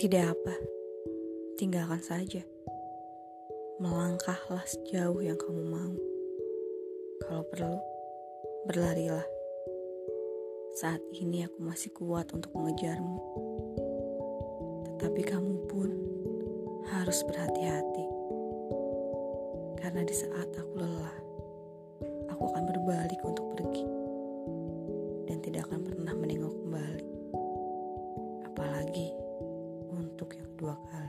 Tidak apa, tinggalkan saja. Melangkahlah sejauh yang kamu mau. Kalau perlu, berlarilah. Saat ini aku masih kuat untuk mengejarmu. Tetapi kamu pun harus berhati-hati. Karena di saat aku lelah, aku akan berbalik untuk pergi dan tidak akan pernah menengok kembali. Apalagi dua kali.